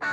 Good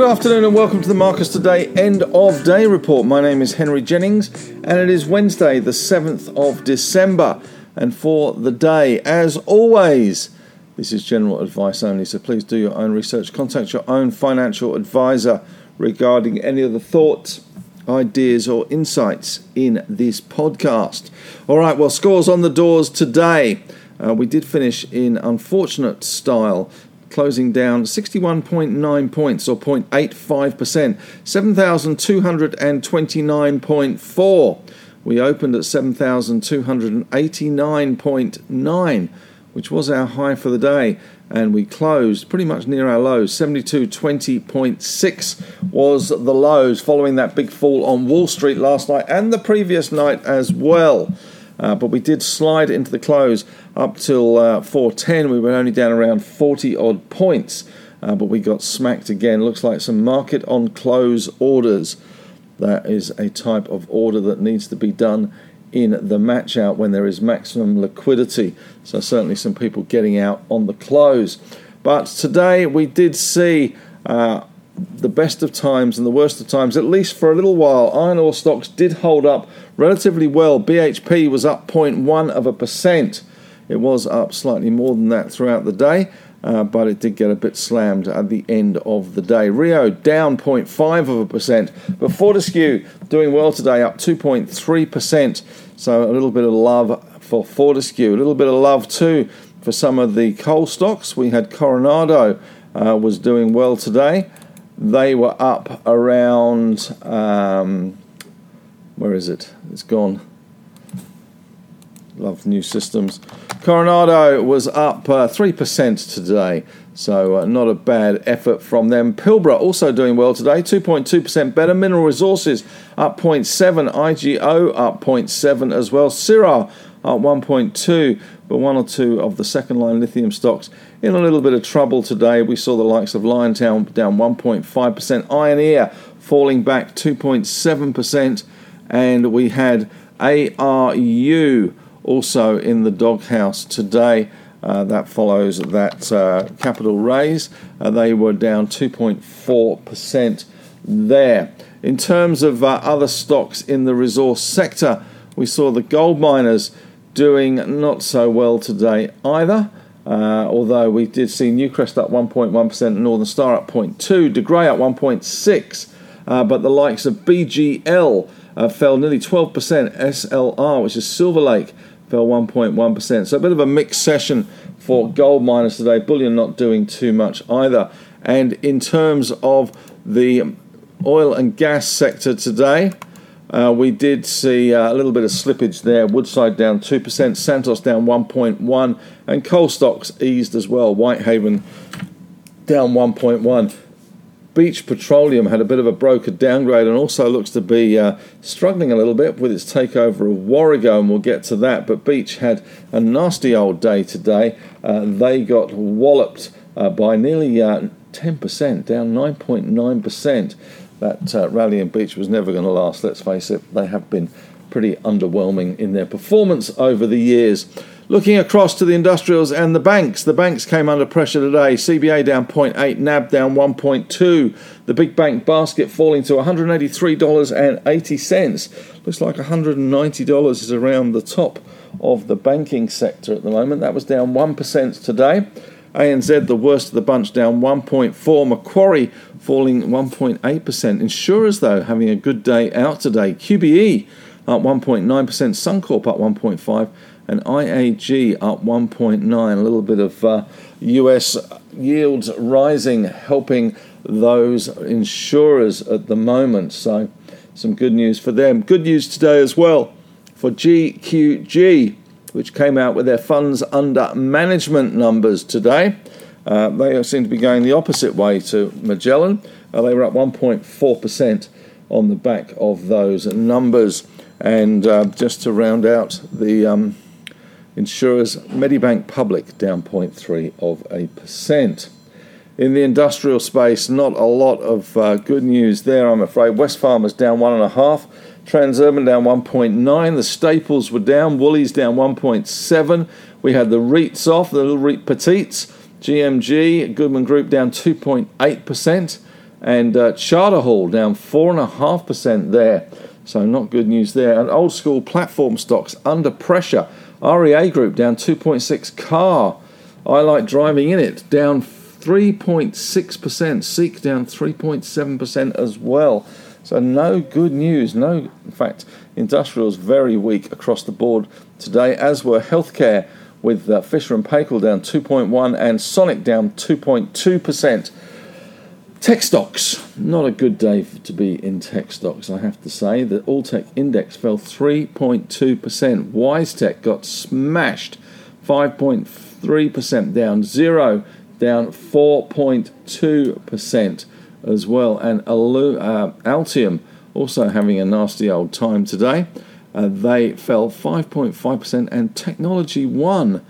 afternoon and welcome to the Marcus Today End of Day Report. My name is Henry Jennings and it is Wednesday, the 7th of December. And for the day, as always, this is general advice only, so please do your own research. Contact your own financial advisor regarding any of the thoughts, ideas, or insights in this podcast. All right, well, scores on the doors today. Uh, we did finish in unfortunate style closing down 61.9 points or 0.85%, 7,229.4. We opened at 7,289.9, which was our high for the day, and we closed pretty much near our lows. 7220.6 was the lows following that big fall on Wall Street last night and the previous night as well. Uh, but we did slide into the close up till uh, 410. We were only down around 40 odd points, uh, but we got smacked again. Looks like some market on close orders. That is a type of order that needs to be done in the match out when there is maximum liquidity. So, certainly, some people getting out on the close. But today we did see uh, the best of times and the worst of times, at least for a little while. Iron ore stocks did hold up relatively well. BHP was up 0.1 of a percent. It was up slightly more than that throughout the day, uh, but it did get a bit slammed at the end of the day. Rio down 0.5 of a percent, but Fortescue doing well today, up 2.3 percent. So a little bit of love for Fortescue, a little bit of love too for some of the coal stocks. We had Coronado uh, was doing well today. They were up around. Um, where is it? It's gone. Love new systems. Coronado was up uh, 3% today, so uh, not a bad effort from them. Pilbara also doing well today, 2.2% better. Mineral Resources up 0.7, IGO up 0.7 as well. Syrah up 1.2, but one or two of the second line lithium stocks in a little bit of trouble today. We saw the likes of Liontown down 1.5%, Ioneer falling back 2.7%, and we had ARU also in the doghouse today. Uh, that follows that uh, capital raise. Uh, they were down 2.4% there. In terms of uh, other stocks in the resource sector, we saw the gold miners doing not so well today either. Uh, although we did see Newcrest up 1.1%, Northern Star up 0.2%, De Grey up 1.6, uh, but the likes of BGL fell nearly 12%, SLR, which is Silver Lake, fell 1.1%. So a bit of a mixed session for gold miners today. Bullion not doing too much either. And in terms of the oil and gas sector today, uh, we did see uh, a little bit of slippage there. Woodside down 2%, Santos down 1.1, and coal stocks eased as well. Whitehaven down 1.1. Beach Petroleum had a bit of a broker downgrade and also looks to be uh, struggling a little bit with its takeover of Warrego, and we'll get to that. But Beach had a nasty old day today. Uh, they got walloped uh, by nearly 10%, uh, down 9.9%. That uh, rally in Beach was never going to last, let's face it. They have been pretty underwhelming in their performance over the years. Looking across to the industrials and the banks, the banks came under pressure today. CBA down 0.8, NAB down 1.2. The big bank basket falling to $183.80. Looks like $190 is around the top of the banking sector at the moment. That was down 1% today. ANZ, the worst of the bunch, down 1.4. Macquarie falling 1.8%. Insurers, though, having a good day out today. QBE up 1.9%. Suncorp up 1.5 and IAG up 1.9. A little bit of uh, US yields rising, helping those insurers at the moment. So, some good news for them. Good news today as well for GQG, which came out with their funds under management numbers today. Uh, they seem to be going the opposite way to Magellan. Uh, they were up 1.4% on the back of those numbers. And uh, just to round out the um, Insurers Medibank Public down 0.3 of a percent. In the industrial space, not a lot of uh, good news there, I'm afraid. Wesfarmers down one and a half. Transurban down 1.9. The staples were down. Woolies down 1.7. We had the REITs off, the little REIT petites. GMG, Goodman Group down 2.8%. And uh, Charter Hall down 4.5% there. So not good news there. And old school platform stocks under pressure. REA Group down 2.6. Car, I like driving in it, down 3.6%. Seek down 3.7% as well. So no good news. No, in fact, industrials very weak across the board today, as were healthcare with uh, Fisher and Paykel down 2.1 and Sonic down 2.2%. Tech stocks, not a good day to be in tech stocks, I have to say. The All Tech Index fell 3.2%. WiseTech got smashed, 5.3% down, Xero down 4.2% as well, and uh, Altium also having a nasty old time today. Uh, they fell 5.5%, and Technology One,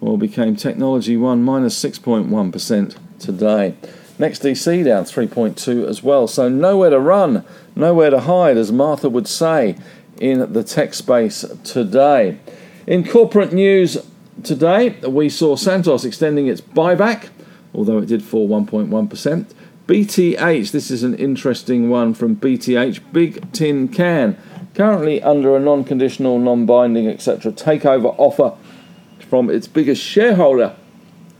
well, became Technology One minus 6.1 today. NextDC down 3.2 as well. So nowhere to run, nowhere to hide, as Martha would say in the tech space today. In corporate news today, we saw Santos extending its buyback, although it did fall 1.1%. BTH, this is an interesting one from BTH, Big Tin Can, currently under a non conditional, non binding, etc. takeover offer from its biggest shareholder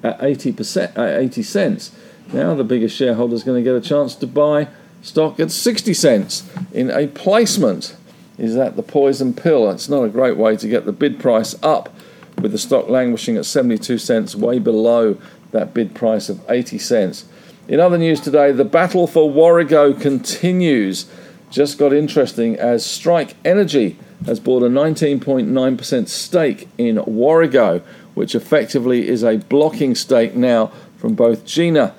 at 80%, at 80 cents. Now the biggest shareholder is going to get a chance to buy stock at 60 cents in a placement. Is that the poison pill? It's not a great way to get the bid price up with the stock languishing at 72 cents, way below that bid price of 80 cents. In other news today, the battle for Warrego continues. Just got interesting as Strike Energy has bought a 19.9% stake in Warrego, which effectively is a blocking stake now from both Gina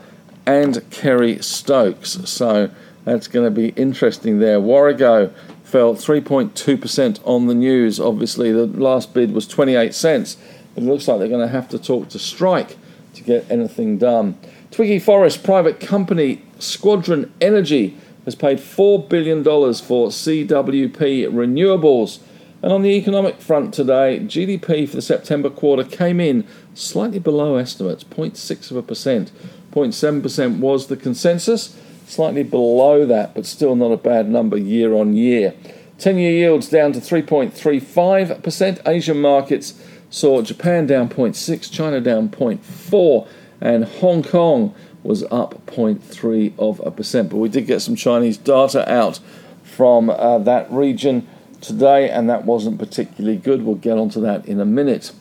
and Kerry Stokes. So that's going to be interesting there. Warrego fell 3.2% on the news. Obviously, the last bid was 28 cents. It looks like they're going to have to talk to Strike to get anything done. Twiggy Forrest private company Squadron Energy has paid $4 billion for CWP renewables. And on the economic front today, GDP for the September quarter came in slightly below estimates, 0.6 of a percent. 0.7% was the consensus, slightly below that, but still not a bad number year on year. 10 year yields down to 3.35%. Asian markets saw Japan down 0.6, China down 0.4, and Hong Kong was up 0.3 of a percent. But we did get some Chinese data out from uh, that region today, and that wasn't particularly good. We'll get onto that in a minute.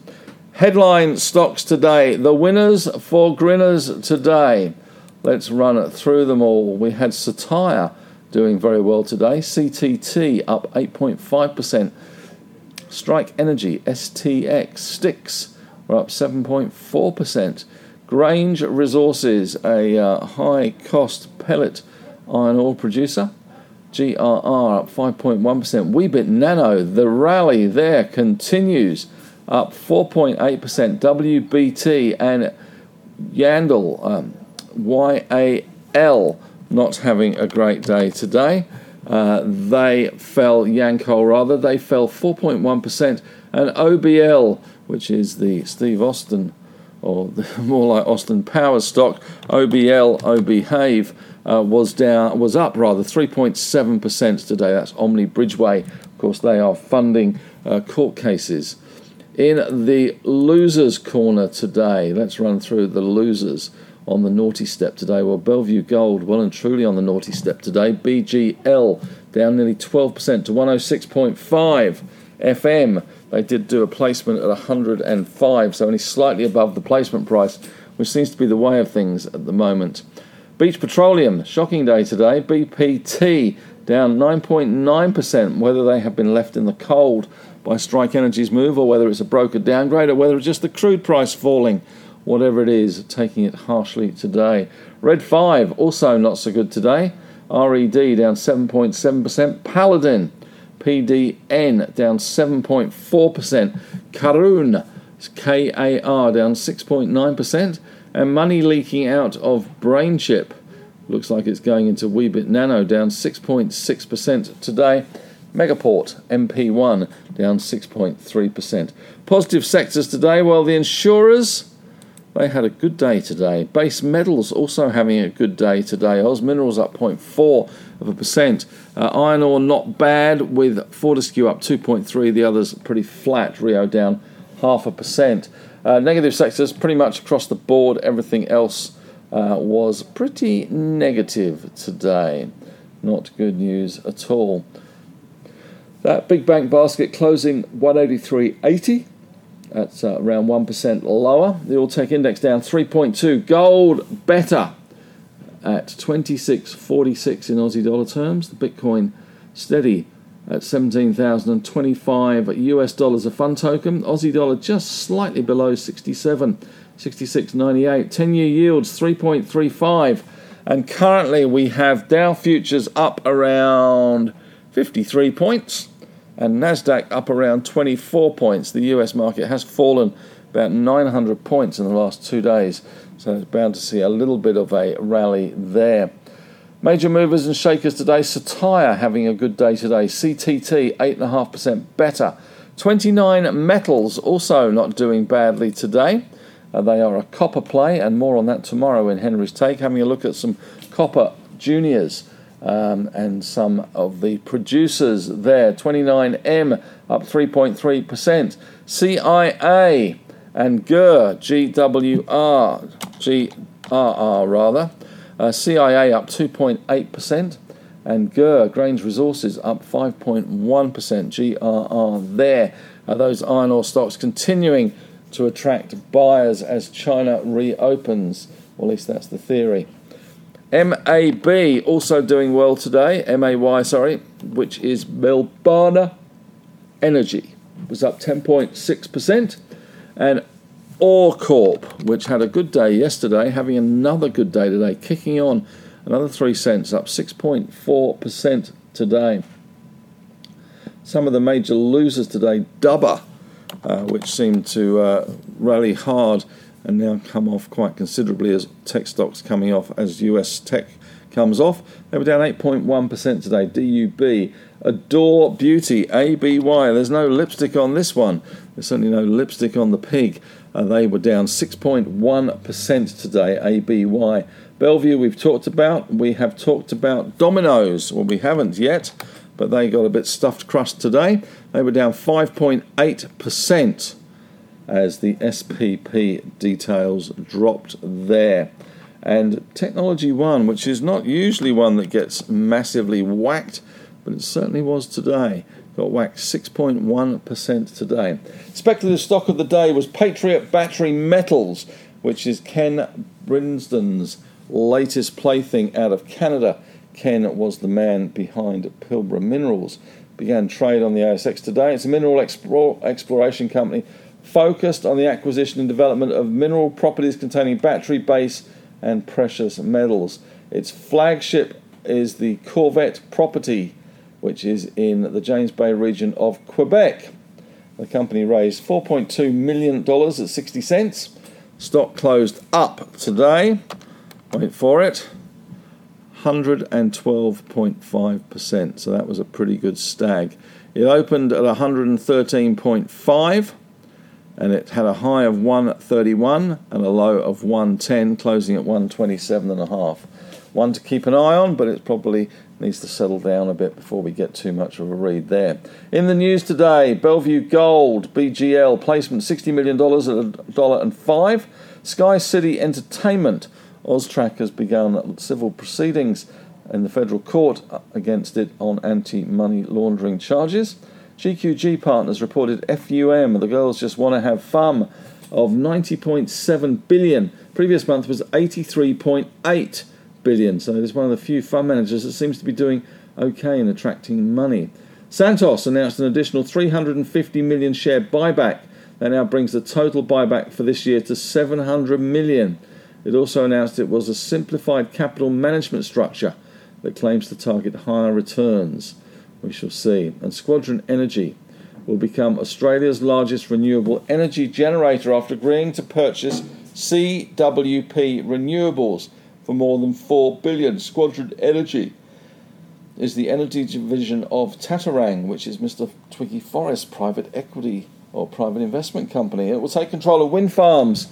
Headline stocks today. The winners for Grinners today. Let's run it through them all. We had Cettire doing very well today. CTT up 8.5%. Strike Energy, STX, Sticks were up 7.4%. Grange Resources, a uh, high cost pellet iron ore producer. GRR up 5.1%. Weebit Nano, the rally there continues up 4.8%. WBT and Yandel, um, YAL, not having a great day today. Uh, they fell, Yancoal rather, they fell 4.1%. And OBL, which is the Steve Austin, or the, more like Austin Power stock, OBL, Obehave, uh, was down, was up rather 3.7% today. That's Omni Bridgeway. Of course, they are funding uh, court cases in the losers' corner today, let's run through the losers on the naughty step today. Well, Bellevue Gold, well and truly on the naughty step today. BGL down nearly 12% to 106.5 FM. They did do a placement at 105, so only slightly above the placement price, which seems to be the way of things at the moment. Beach Petroleum, shocking day today. BPT down 9.9%, whether they have been left in the cold by Strike Energy's move, or whether it's a broker downgrade, or whether it's just the crude price falling, whatever it is, taking it harshly today. Red 5, also not so good today. RED down 7.7%. Paladin, PDN down 7.4%. Karoon, KAR down 6.9%. And money leaking out of BrainChip. Looks like it's going into Weebit Nano down 6.6% today. Megaport MP1 down 6.3%. Positive sectors today, well, the insurers. They had a good day today. Base metals also having a good day today. Oz Minerals up 0.4 of a percent. Uh, iron ore not bad with Fortescue up 2.3. The others pretty flat. Rio down half a percent. Uh, negative sectors pretty much across the board. Everything else uh, was pretty negative today. Not good news at all. That big bank basket closing 183.80. That's uh, around 1% lower. The All Tech Index down 3.2. Gold better at 26.46 in Aussie dollar terms. The Bitcoin steady at 17,025 US dollars a fund token. Aussie dollar just slightly below 67, 66.98. 10 year yields 3.35. And currently we have Dow futures up around 53 points and Nasdaq up around 24 points. The US market has fallen about 900 points in the last 2 days. So it's bound to see a little bit of a rally there. Major movers and shakers today. Cettire having a good day today. CTT 8.5% better. 29 metals also not doing badly today. Uh, they are a copper play, and more on that tomorrow in Henry's Take. Having a look at some copper juniors um, and some of the producers there. 29M up 3.3%. CIA and GER, GWR, GRR rather, uh, CIA up 2.8%, and GER, Grange Resources, up 5.1%. GRR there. Are those iron ore stocks continuing to attract buyers as China reopens? Or at least that's the theory. MAB also doing well today. MAY, sorry, which is Melbana Energy, was up 10.6%. And OreCorp, which had a good day yesterday, having another good day today, kicking on another 3 cents, up 6.4% today. Some of the major losers today, Dubber, uh, which seemed to uh, rally hard and now come off quite considerably as tech stocks coming off as US tech comes off. They were down 8.1% today. DUB, Adore Beauty, ABY. There's no lipstick on this one. There's certainly no lipstick on the pig. Uh, they were down 6.1% today, ABY. Bellevue, we've talked about. We have talked about Domino's. Well, we haven't yet, but they got a bit stuffed crust today. They were down 5.8% as the SPP details dropped there. And Technology One, which is not usually one that gets massively whacked, but it certainly was today got whacked 6.1% today. Speculative stock of the day was Patriot Battery Metals, which is Ken Brinsden's latest plaything out of Canada. Ken was the man behind Pilbara Minerals. Began trade on the ASX today. It's a mineral explore, exploration company focused on the acquisition and development of mineral properties containing battery base and precious metals. Its flagship is the Corvette property which is in the James Bay region of Quebec. The company raised $4.2 million at 60 cents. Stock closed up today. Wait for it. 112.5%. So that was a pretty good stag. It opened at 113.5 and it had a high of 131 and a low of 110, closing at 127.5. One to keep an eye on, but it probably needs to settle down a bit before we get too much of a read there. In the news today, Bellevue Gold, BGL, placement $60 million at a dollar and five. Sky City Entertainment, Austrac has begun civil proceedings in the federal court against it on anti-money laundering charges. GQG Partners reported FUM, the girls just want to have fun, of 90.7 billion. Previous month was 83.8 billion. So it's one of the few fund managers that seems to be doing okay in attracting money. Santos announced an additional 350 million share buyback. That now brings the total buyback for this year to 700 million. It also announced it was a simplified capital management structure that claims to target higher returns. We shall see. And Squadron Energy will become Australia's largest renewable energy generator after agreeing to purchase CWP Renewables for more than 4 billion. Squadron Energy is the energy division of Tattarang, which is Mr. Twiggy Forrest private equity or private investment company. It will take control of wind farms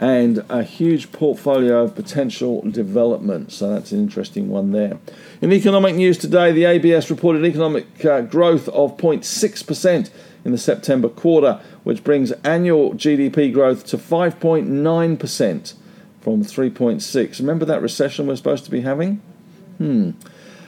and a huge portfolio of potential development. So that's an interesting one there. In economic news today, the ABS reported economic uh, growth of 0.6% in the September quarter, which brings annual GDP growth to 5.9% from 3.6. Remember that recession we're supposed to be having? Hmm.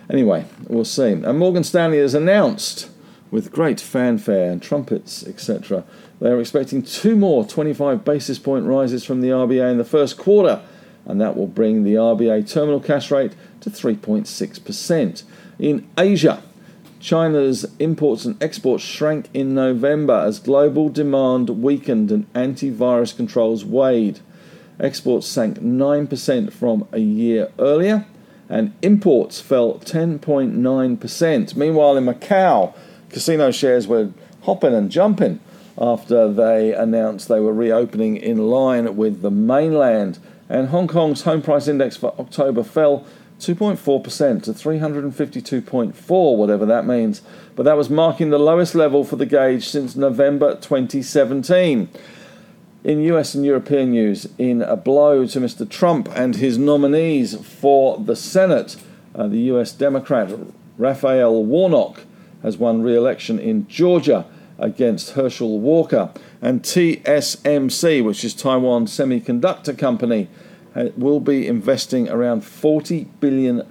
Anyway, we'll see. And Morgan Stanley has announced, with great fanfare and trumpets, etc., they are expecting two more 25 basis point rises from the RBA in the first quarter, and that will bring the RBA terminal cash rate to 3.6%. In Asia, China's imports and exports shrank in November as global demand weakened and antivirus controls weighed. Exports sank 9% from a year earlier, and imports fell 10.9%. Meanwhile, in Macau, casino shares were hopping and jumping after they announced they were reopening in line with the mainland. And Hong Kong's home price index for October fell 2.4% to 352.4, whatever that means. But that was marking the lowest level for the gauge since November 2017. In US and European news, in a blow to Mr. Trump and his nominees for the Senate, uh, the US Democrat Raphael Warnock has won re election in Georgia against Herschel Walker. And TSMC, which is Taiwan Semiconductor Company, will be investing around $40 billion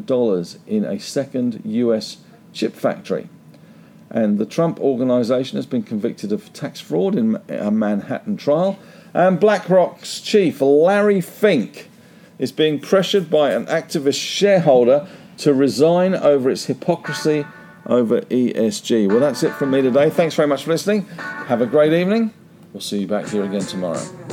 in a second US chip factory. And the Trump organization has been convicted of tax fraud in a Manhattan trial. And BlackRock's chief, Larry Fink, is being pressured by an activist shareholder to resign over its hypocrisy over ESG. Well, that's it from me today. Thanks very much for listening. Have a great evening. We'll see you back here again tomorrow.